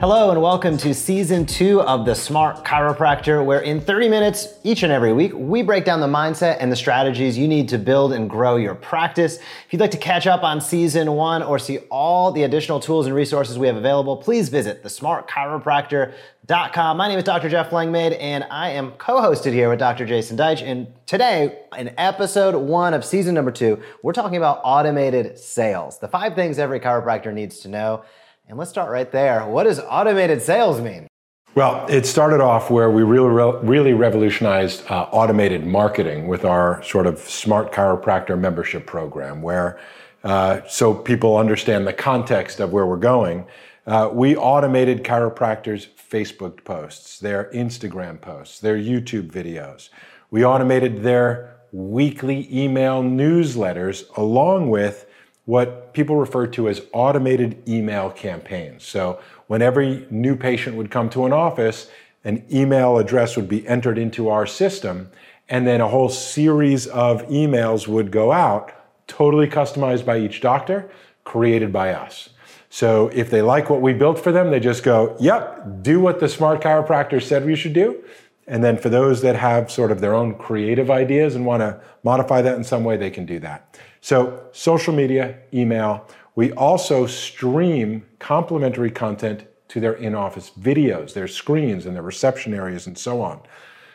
Hello, and welcome to season two of The Smart Chiropractor, where in 30 minutes each and every week, we break down the mindset and the strategies you need to build and grow your practice. If you'd like to catch up on season one or see all the additional tools and resources we have available, please visit thesmartchiropractor.com. My name is Dr. Jeff Langmaid, and I am co hosted here with Dr. Jason Deitch. And today, in episode one of season number two, we're talking about automated sales the five things every chiropractor needs to know. And let's start right there. What does automated sales mean? Well, it started off where we really, really revolutionized uh, automated marketing with our sort of smart chiropractor membership program, where uh, so people understand the context of where we're going. Uh, we automated chiropractors' Facebook posts, their Instagram posts, their YouTube videos. We automated their weekly email newsletters along with what people refer to as automated email campaigns. So when every new patient would come to an office, an email address would be entered into our system, and then a whole series of emails would go out, totally customized by each doctor, created by us. So if they like what we built for them, they just go, yep, do what the smart chiropractor said we should do. And then for those that have sort of their own creative ideas and want to modify that in some way, they can do that. So, social media, email. We also stream complementary content to their in office videos, their screens, and their reception areas, and so on.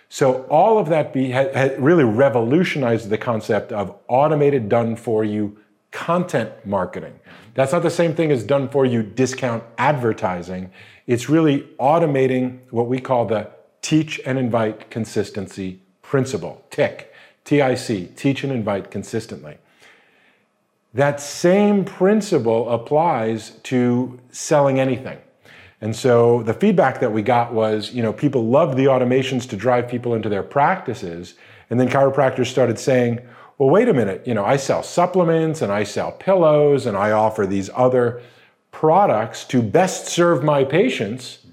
So, all of that be, ha, ha really revolutionized the concept of automated, done for you content marketing. That's not the same thing as done for you discount advertising. It's really automating what we call the teach and invite consistency principle, TIC, T I C, teach and invite consistently. That same principle applies to selling anything. And so the feedback that we got was, you know, people loved the automations to drive people into their practices. And then chiropractors started saying, well, wait a minute, you know, I sell supplements and I sell pillows and I offer these other products to best serve my patients.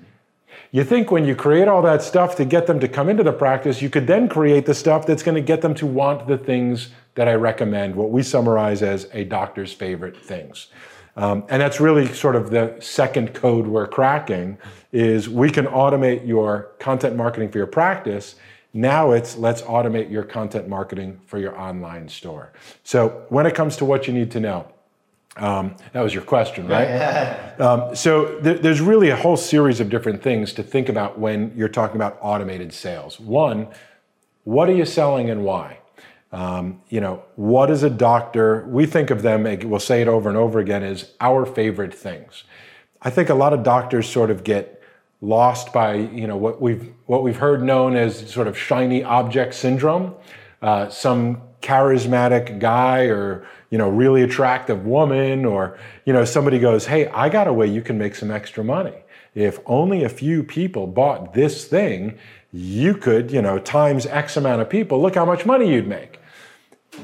You think when you create all that stuff to get them to come into the practice, you could then create the stuff that's going to get them to want the things that I recommend, what we summarize as a doctor's favorite things. Um, and that's really sort of the second code we're cracking is we can automate your content marketing for your practice. Now it's let's automate your content marketing for your online store. So when it comes to what you need to know, um, that was your question, right? um, so th- there's really a whole series of different things to think about when you're talking about automated sales. One, what are you selling and why? Um, you know, what is a doctor? We think of them, we'll say it over and over again, as our favorite things. I think a lot of doctors sort of get lost by, you know, what we've, what we've heard known as sort of shiny object syndrome. Uh, some charismatic guy or, you know, really attractive woman or, you know, somebody goes, hey, I got a way you can make some extra money. If only a few people bought this thing, you could, you know, times X amount of people, look how much money you'd make.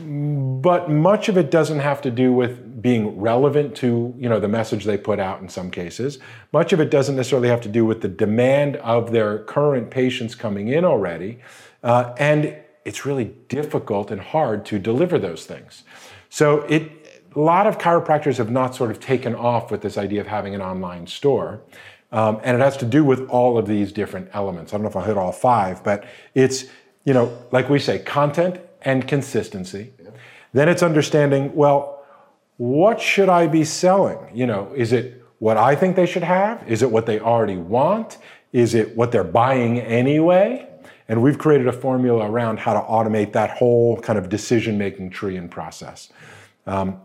But much of it doesn't have to do with being relevant to you know the message they put out in some cases. Much of it doesn't necessarily have to do with the demand of their current patients coming in already. Uh, and it's really difficult and hard to deliver those things so it a lot of chiropractors have not sort of taken off with this idea of having an online store um, and it has to do with all of these different elements i don't know if i'll hit all five but it's you know like we say content and consistency. Yeah. Then it's understanding, well, what should I be selling? You know, is it what I think they should have? Is it what they already want? Is it what they're buying anyway? And we've created a formula around how to automate that whole kind of decision making tree and process. Um,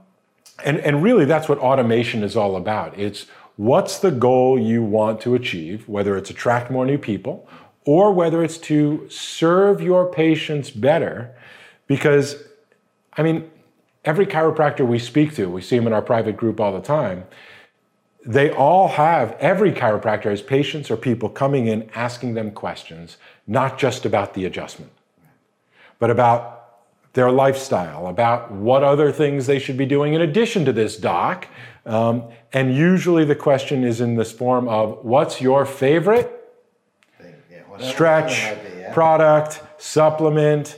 and, and really, that's what automation is all about. It's what's the goal you want to achieve, whether it's attract more new people or whether it's to serve your patients better because, I mean, every chiropractor we speak to, we see them in our private group all the time, they all have, every chiropractor has patients or people coming in asking them questions, not just about the adjustment, but about their lifestyle, about what other things they should be doing in addition to this doc. Um, and usually the question is in this form of what's your favorite yeah, stretch, be, yeah. product, supplement,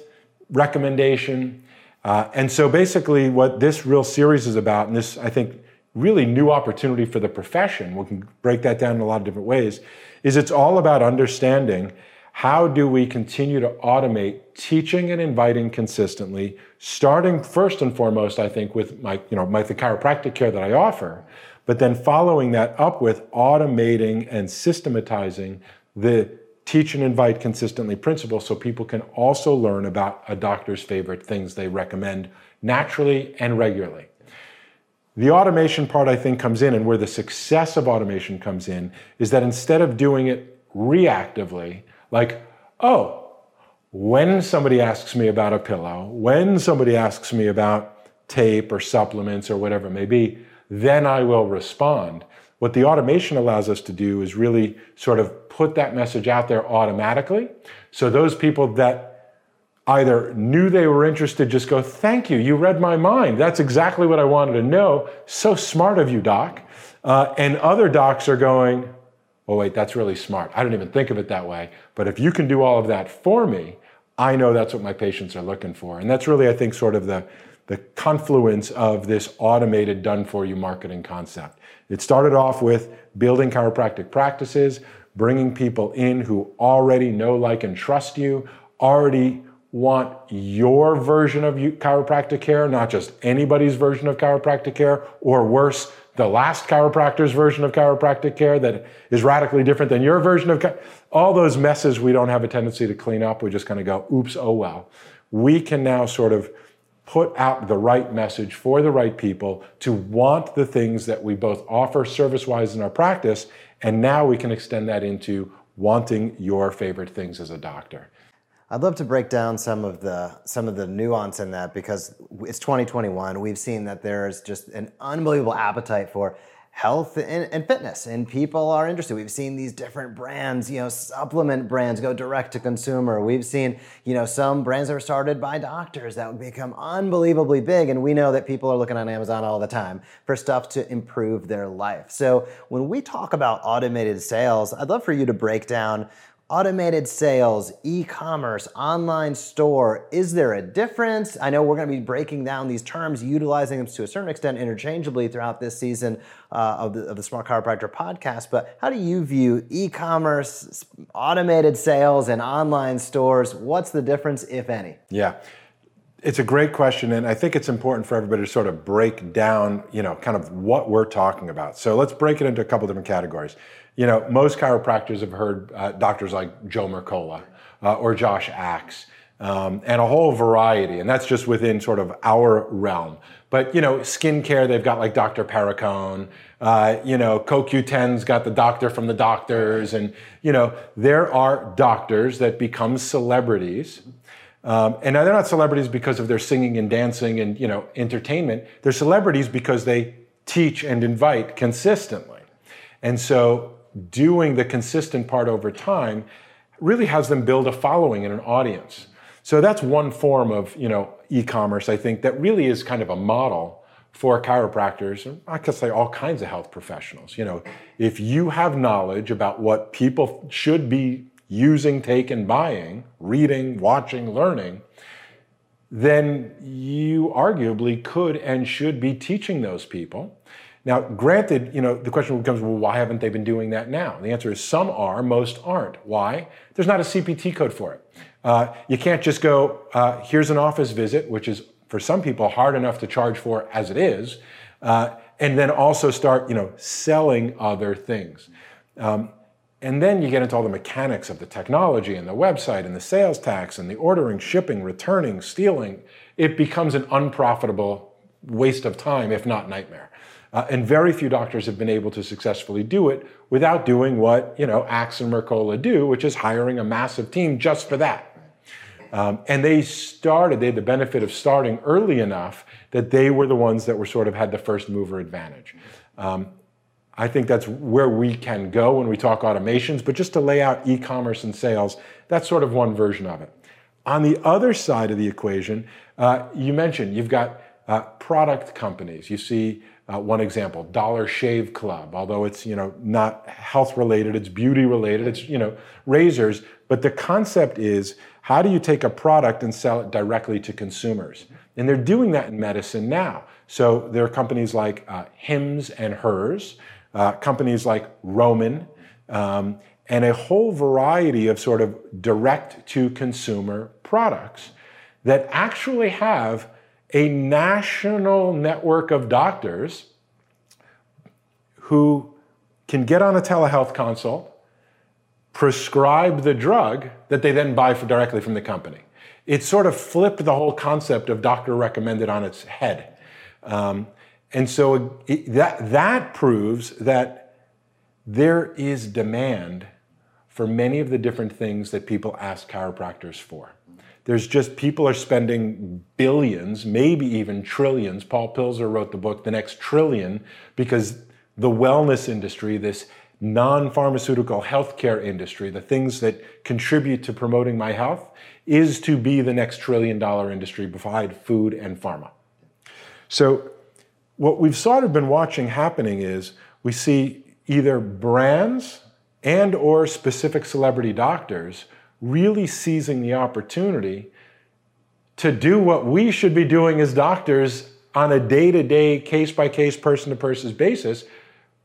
recommendation. Uh, and so basically, what this real series is about, and this I think really new opportunity for the profession, we can break that down in a lot of different ways, is it's all about understanding how do we continue to automate teaching and inviting consistently, starting first and foremost, I think, with my, you know, my, the chiropractic care that I offer, but then following that up with automating and systematizing the teach and invite consistently principle so people can also learn about a doctor's favorite things they recommend naturally and regularly. The automation part, I think, comes in, and where the success of automation comes in is that instead of doing it reactively, like, oh, when somebody asks me about a pillow, when somebody asks me about tape or supplements or whatever it may be, then I will respond. What the automation allows us to do is really sort of put that message out there automatically. So those people that either knew they were interested, just go, Thank you, you read my mind. That's exactly what I wanted to know. So smart of you, doc. Uh, and other docs are going, Oh, wait, that's really smart. I don't even think of it that way. But if you can do all of that for me, I know that's what my patients are looking for. And that's really, I think, sort of the, the confluence of this automated done for you marketing concept. It started off with building chiropractic practices, bringing people in who already know, like, and trust you, already want your version of chiropractic care, not just anybody's version of chiropractic care, or worse, the last chiropractor's version of chiropractic care that is radically different than your version of all those messes we don't have a tendency to clean up. We just kind of go, oops, oh well. We can now sort of put out the right message for the right people to want the things that we both offer service wise in our practice, and now we can extend that into wanting your favorite things as a doctor. I'd love to break down some of the some of the nuance in that because it's 2021. We've seen that there's just an unbelievable appetite for health and, and, fitness and people are interested we've seen these different brands you know supplement brands go direct to consumer. We've seen you know some brands that were started by doctors that become unbelievably big and we know that people are looking on amazon all the time for stuff to improve their life. So when we talk about automated sales i'd love for you to break down automated sales, e-commerce, online store, is there a difference? I know we're going to be breaking down these terms, utilizing them to a certain extent interchangeably throughout this season uh, of, the, of the Smart Chiropractor podcast, but how do you view e-commerce, automated sales, and online stores? What's the difference, if any? Yeah. It's a great question, and I think it's important for everybody to sort of break down, you know, kind of what we're talking about. So let's break it into a couple different categories you know, most chiropractors have heard uh, doctors like Joe Mercola uh, or Josh Axe. Um, and a whole variety, and that's just within sort of our realm. But you know, skincare, they've got like Dr. Perricone. Uh, you know, CoQ10's got the doctor from the doctors, and you know, there are doctors that become celebrities. Um, and they're not celebrities because of their singing and dancing and you know entertainment. They're celebrities because they teach and invite consistently. And so doing the consistent part over time really has them build a following and an audience. So that's one form of, you know, e-commerce, I think, that really is kind of a model for chiropractors, and I could say all kinds of health professionals. You know, if you have knowledge about what people should be using, taking, buying, reading, watching, learning, then you arguably could and should be teaching those people. Now, granted, you know, the question becomes, well, why haven't they been doing that now? The answer is some are, most aren't. Why? There's not a CPT code for it. Uh, you can't just go, uh, here's an office visit, which is for some people hard enough to charge for as it is, uh, and then also start, you know, selling other things. Um, and then you get into all the mechanics of the technology and the website and the sales tax and the ordering, shipping, returning, stealing. It becomes an unprofitable waste of time, if not nightmare. Uh, and very few doctors have been able to successfully do it without doing what, you know, Axe and Mercola do, which is hiring a massive team just for that. Um, and they started, they had the benefit of starting early enough that they were the ones that were sort of had the first mover advantage. Um, I think that's where we can go when we talk automations, but just to lay out e commerce and sales, that's sort of one version of it. On the other side of the equation, uh, you mentioned you've got uh, product companies. You see uh, one example, Dollar Shave Club, although it's you know not health related, it's beauty related, it's you know razors. But the concept is how do you take a product and sell it directly to consumers? And they're doing that in medicine now. So there are companies like uh, Hims and Hers, uh, companies like Roman, um, and a whole variety of sort of direct to consumer products that actually have a national network of doctors who can get on a telehealth consult, prescribe the drug that they then buy directly from the company. It sort of flipped the whole concept of doctor recommended on its head. Um, and so it, that, that proves that there is demand for many of the different things that people ask chiropractors for. There's just people are spending billions, maybe even trillions. Paul Pilzer wrote the book, The Next Trillion, because the wellness industry, this non pharmaceutical healthcare industry, the things that contribute to promoting my health, is to be the next trillion dollar industry beside food and pharma. So, what we've sort of been watching happening is we see either brands and or specific celebrity doctors really seizing the opportunity to do what we should be doing as doctors on a day-to-day case by case person to person basis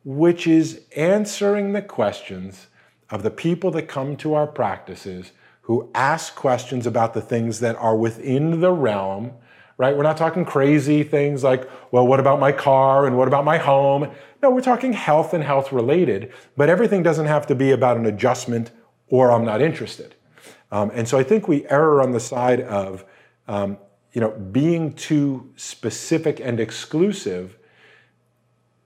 which is answering the questions of the people that come to our practices who ask questions about the things that are within the realm, right? We're not talking crazy things like, well, what about my car and what about my home? No, we're talking health and health related, but everything doesn't have to be about an adjustment or I'm not interested. Um, and so I think we err on the side of, um, you know, being too specific and exclusive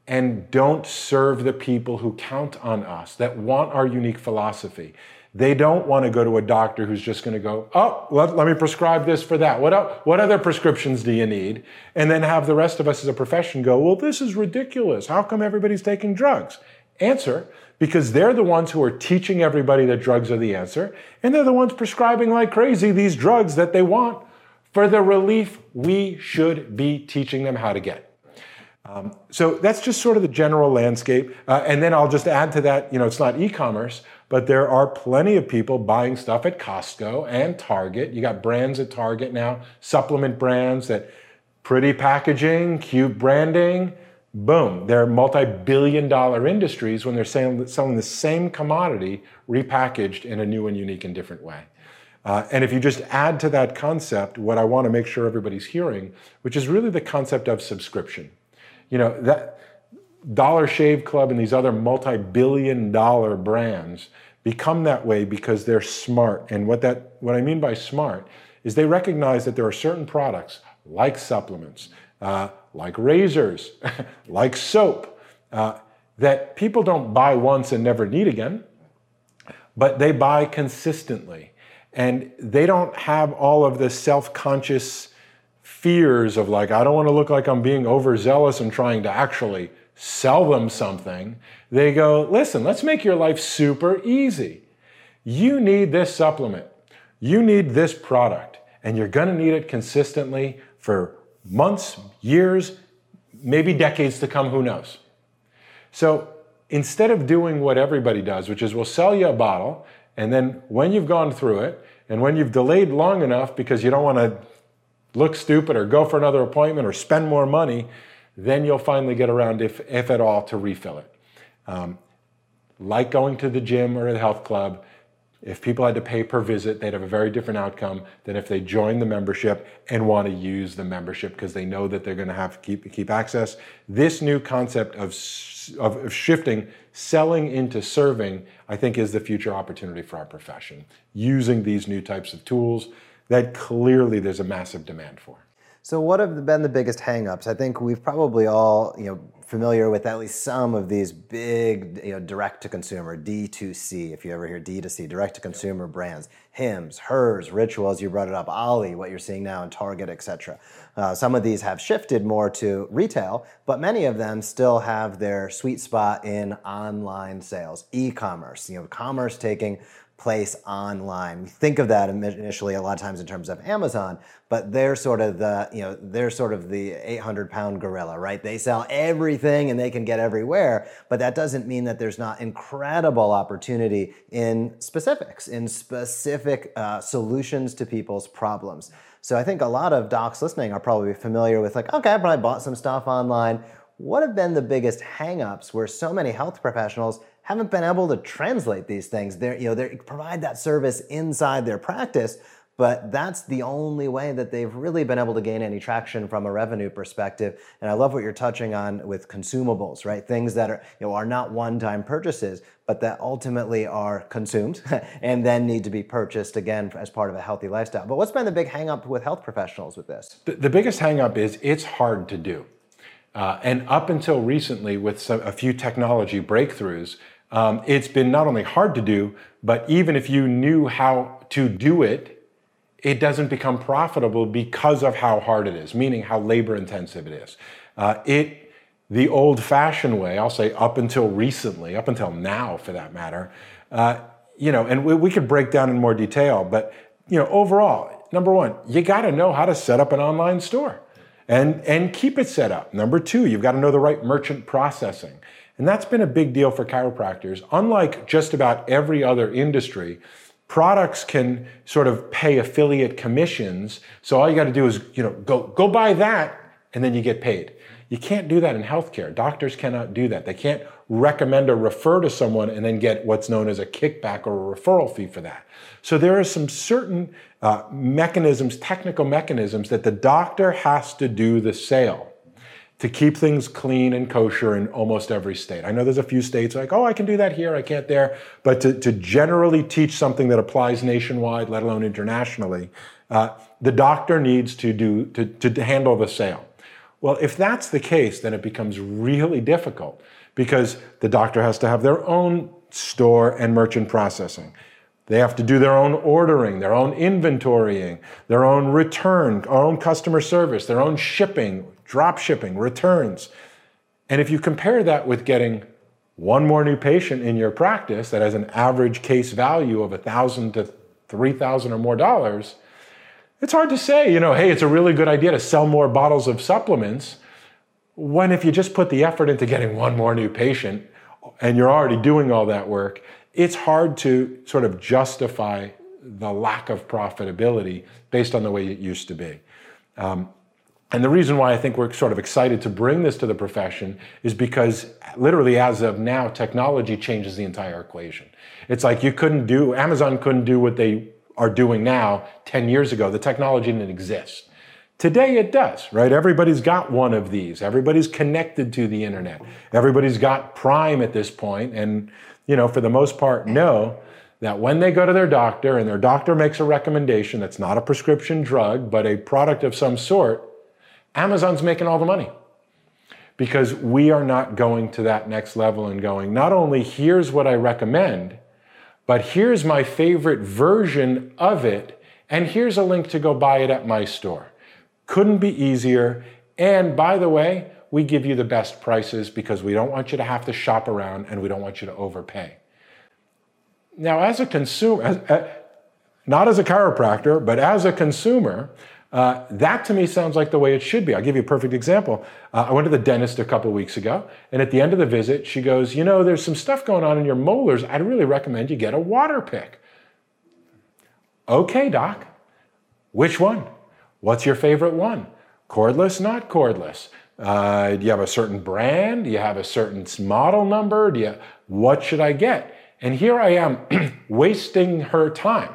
and don't serve the people who count on us, that want our unique philosophy. They don't want to go to a doctor who's just going to go, oh, let, let me prescribe this for that. What, what other prescriptions do you need? And then have the rest of us as a profession go, well, this is ridiculous. How come everybody's taking drugs? Answer, because they're the ones who are teaching everybody that drugs are the answer, and they're the ones prescribing like crazy these drugs that they want for the relief we should be teaching them how to get. Um, so that's just sort of the general landscape. Uh, and then I'll just add to that, you know, it's not e-commerce, but there are plenty of people buying stuff at Costco and Target. You got brands at Target now, supplement brands that pretty packaging, cute branding, boom, they're multi-billion dollar industries when they're selling, selling the same commodity repackaged in a new and unique and different way. Uh, and if you just add to that concept what I want to make sure everybody's hearing, which is really the concept of subscription you know, that Dollar Shave Club and these other multi billion dollar brands become that way because they're smart. And what, that, what I mean by smart is they recognize that there are certain products like supplements, uh, like razors, like soap, uh, that people don't buy once and never need again, but they buy consistently. And they don't have all of the self conscious fears of like, I don't want to look like I'm being overzealous and trying to actually sell them something. They go, listen, let's make your life super easy. You need this supplement. You need this product, and you're going to need it consistently for months, years, maybe decades to come, who knows? So instead of doing what everybody does, which is we'll sell you a bottle, and then when you've gone through it, and when you've delayed long enough because you don't want to look stupid or go for another appointment or spend more money, then you'll finally get around, if, if at all, to refill it. Um, like going to the gym or the health club, if people had to pay per visit, they'd have a very different outcome than if they join the membership and want to use the membership because they know that they're going to have to keep, keep access. This new concept of, of, of shifting selling into serving, I think, is the future opportunity for our profession, using these new types of tools that clearly there's a massive demand for. So, what have been the biggest hangups? I think we've probably all, you know, familiar with at least some of these big, you know, direct to consumer D2C. If you ever hear D2C, direct to consumer brands, Hims, Hers, Rituals. You brought it up, OLLY, what you're seeing now in Target, etc. Uh, some of these have shifted more to retail, but many of them still have their sweet spot in online sales, e-commerce. You know, commerce taking place online. We think of that initially a lot of times in terms of Amazon, but they're sort of the, you know, they're sort of the 800 pound gorilla, right? They sell everything and they can get everywhere, but that doesn't mean that there's not incredible opportunity in specifics, in specific uh, solutions to people's problems. So I think a lot of docs listening are probably familiar with like, okay, I bought some stuff online. What have been the biggest hangups where so many health professionals haven't been able to translate these things? They're, you know they provide that service inside their practice, but that's the only way that they've really been able to gain any traction from a revenue perspective. And I love what you're touching on with consumables, right? Things that are you know are not one-time purchases, but that ultimately are consumed and then need to be purchased again as part of a healthy lifestyle. But what's been the big hangup with health professionals with this? The, the biggest hangup is it's hard to do. Uh, and up until recently, with some, a few technology breakthroughs, um, it's been not only hard to do, but even if you knew how to do it, it doesn't become profitable because of how hard it is, meaning how labor intensive it is. Uh, it, the old fashioned way, I'll say up until recently, up until now for that matter, uh, you know, and we, we could break down in more detail, but, you know, overall, number one, you got to know how to set up an online store and, and keep it set up. Number two, you've got to know the right merchant processing. And that's been a big deal for chiropractors. Unlike just about every other industry, products can sort of pay affiliate commissions. So all you got to do is, you know, go, go buy that and then you get paid. You can't do that in healthcare. Doctors cannot do that. They can't recommend or refer to someone and then get what's known as a kickback or a referral fee for that. So there are some certain uh, mechanisms, technical mechanisms, that the doctor has to do the sale to keep things clean and kosher in almost every state. I know there's a few states like, oh, I can do that here, I can't there, but to, to generally teach something that applies nationwide, let alone internationally, uh, the doctor needs to do to, to handle the sale. Well, if that's the case, then it becomes really difficult because the doctor has to have their own store and merchant processing. They have to do their own ordering, their own inventorying, their own return, our own customer service, their own shipping, drop shipping, returns. And if you compare that with getting one more new patient in your practice that has an average case value of a thousand to three thousand or more dollars, it's hard to say, you know, hey, it's a really good idea to sell more bottles of supplements when if you just put the effort into getting one more new patient and you're already doing all that work, it's hard to sort of justify the lack of profitability based on the way it used to be. Um, and the reason why I think we're sort of excited to bring this to the profession is because literally as of now, technology changes the entire equation. It's like you couldn't do, Amazon couldn't do what they are doing now 10 years ago. The technology didn't exist. Today it does, right? Everybody's got one of these. Everybody's connected to the internet. Everybody's got Prime at this point, and you know, for the most part, know that when they go to their doctor and their doctor makes a recommendation that's not a prescription drug, but a product of some sort, Amazon's making all the money because we are not going to that next level and going, not only here's what I recommend, but here's my favorite version of it, and here's a link to go buy it at my store. Couldn't be easier. And by the way, we give you the best prices because we don't want you to have to shop around and we don't want you to overpay. Now, as a consumer, uh, not as a chiropractor, but as a consumer, uh, that to me sounds like the way it should be. I'll give you a perfect example. Uh, I went to the dentist a couple weeks ago, and at the end of the visit, she goes, You know, there's some stuff going on in your molars. I'd really recommend you get a water pick. Okay, doc. Which one? What's your favorite one? Cordless, not cordless? Uh, do you have a certain brand? Do you have a certain model number? Do you, what should I get? And here I am wasting her time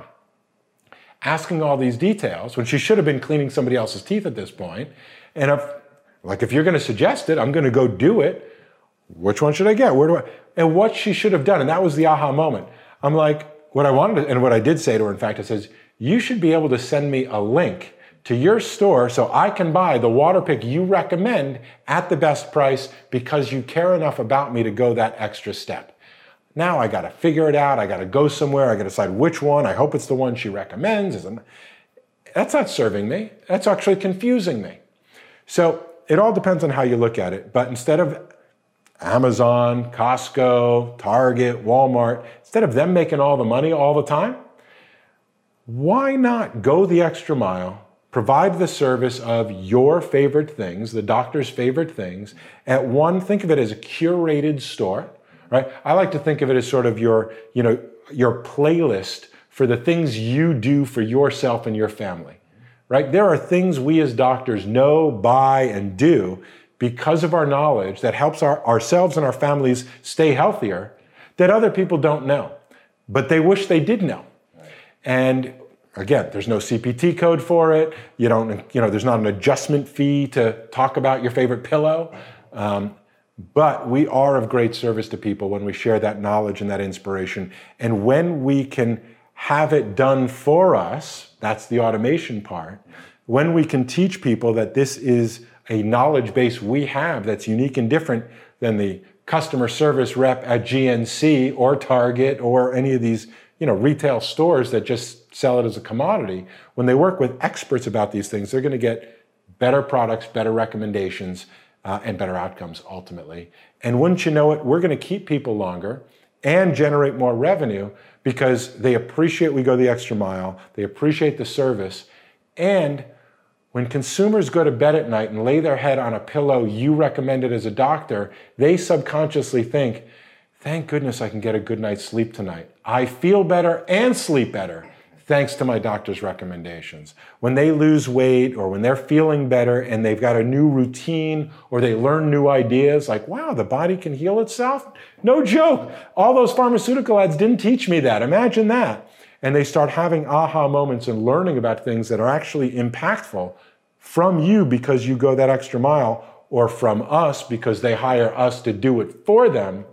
asking all these details when she should have been cleaning somebody else's teeth at this point. And if, like, if you're going to suggest it, I'm going to go do it. Which one should I get? Where do I? And what she should have done. And that was the aha moment. I'm like, what I wanted to, and what I did say to her, in fact, I says, you should be able to send me a link to your store so I can buy the water pick you recommend at the best price because you care enough about me to go that extra step. Now I got to figure it out. I got to go somewhere. I got to decide which one. I hope it's the one she recommends. That's not serving me. That's actually confusing me. So it all depends on how you look at it. But instead of Amazon, Costco, Target, Walmart, instead of them making all the money all the time, why not go the extra mile, provide the service of your favorite things, the doctor's favorite things, at one, think of it as a curated store, right? I like to think of it as sort of your, you know, your playlist for the things you do for yourself and your family, right? There are things we as doctors know, buy, and do because of our knowledge that helps our, ourselves and our families stay healthier that other people don't know, but they wish they did know. And again, there's no CPT code for it. You don't, you know, there's not an adjustment fee to talk about your favorite pillow. Um, but we are of great service to people when we share that knowledge and that inspiration. And when we can have it done for us, that's the automation part. When we can teach people that this is a knowledge base we have that's unique and different than the customer service rep at GNC or Target or any of these you know retail stores that just sell it as a commodity when they work with experts about these things they're going to get better products better recommendations uh, and better outcomes ultimately. And wouldn't you know it we're going to keep people longer and generate more revenue because they appreciate we go the extra mile they appreciate the service. And when consumers go to bed at night and lay their head on a pillow you recommended as a doctor, they subconsciously think, thank goodness I can get a good night's sleep tonight. I feel better and sleep better thanks to my doctor's recommendations. When they lose weight or when they're feeling better and they've got a new routine or they learn new ideas like, wow, the body can heal itself? No joke. All those pharmaceutical ads didn't teach me that. Imagine that and they start having aha moments and learning about things that are actually impactful from you because you go that extra mile or from us because they hire us to do it for them,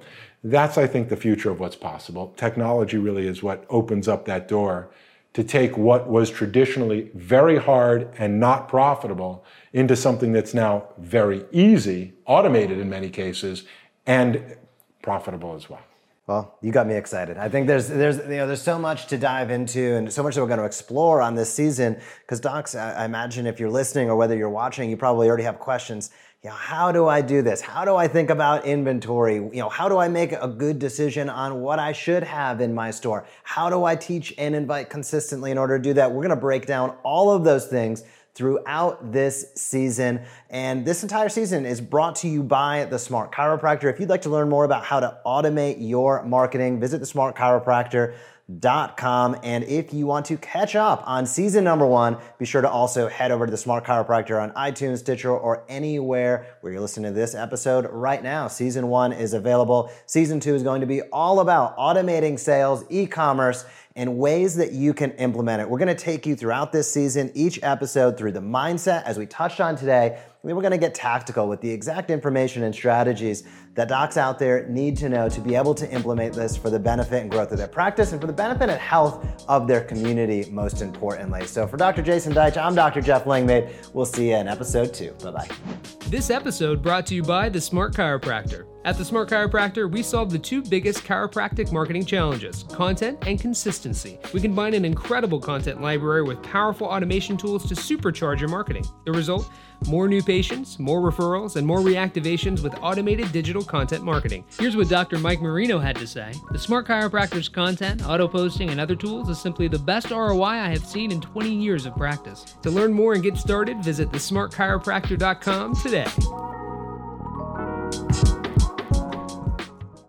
that's, I think, the future of what's possible. Technology really is what opens up that door to take what was traditionally very hard and not profitable into something that's now very easy, automated in many cases, and profitable as well. Well, you got me excited. I think there's there's you know there's so much to dive into and so much that we're going to explore on this season. Because docs, I, imagine if you're listening or whether you're watching, you probably already have questions. You know, how do I do this? How do I think about inventory? You know, how do I make a good decision on what I should have in my store? How do I teach and invite consistently in order to do that? We're going to break down all of those things throughout this season. And this entire season is brought to you by The Smart Chiropractor. If you'd like to learn more about how to automate your marketing, visit The Smart Chiropractor com. And if you want to catch up on season number one, be sure to also head over to the Smart Chiropractor on iTunes, Stitcher, or anywhere where you're listening to this episode right now. Season one is available. Season two is going to be all about automating sales, e commerce, and ways that you can implement it. We're going to take you throughout this season, each episode through the mindset as we touched on today. Then we're going to get tactical with the exact information and strategies that docs out there need to know to be able to implement this for the benefit and growth of their practice and for the benefit and health of their community, most importantly. So for Dr. Jason Deitch, I'm Dr. Jeff Langmaid. We'll see you in episode two. Bye bye. This episode brought to you by The Smart Chiropractor. At The Smart Chiropractor, we solve the two biggest chiropractic marketing challenges content and consistency. We combine an incredible content library with powerful automation tools to supercharge your marketing. The result? More new patients, more referrals, and more reactivations with automated digital content marketing. Here's what Dr. Mike Marino had to say The Smart Chiropractor's content, auto posting, and other tools is simply the best ROI I have seen in 20 years of practice. To learn more and get started, visit thesmartchiropractor.com today.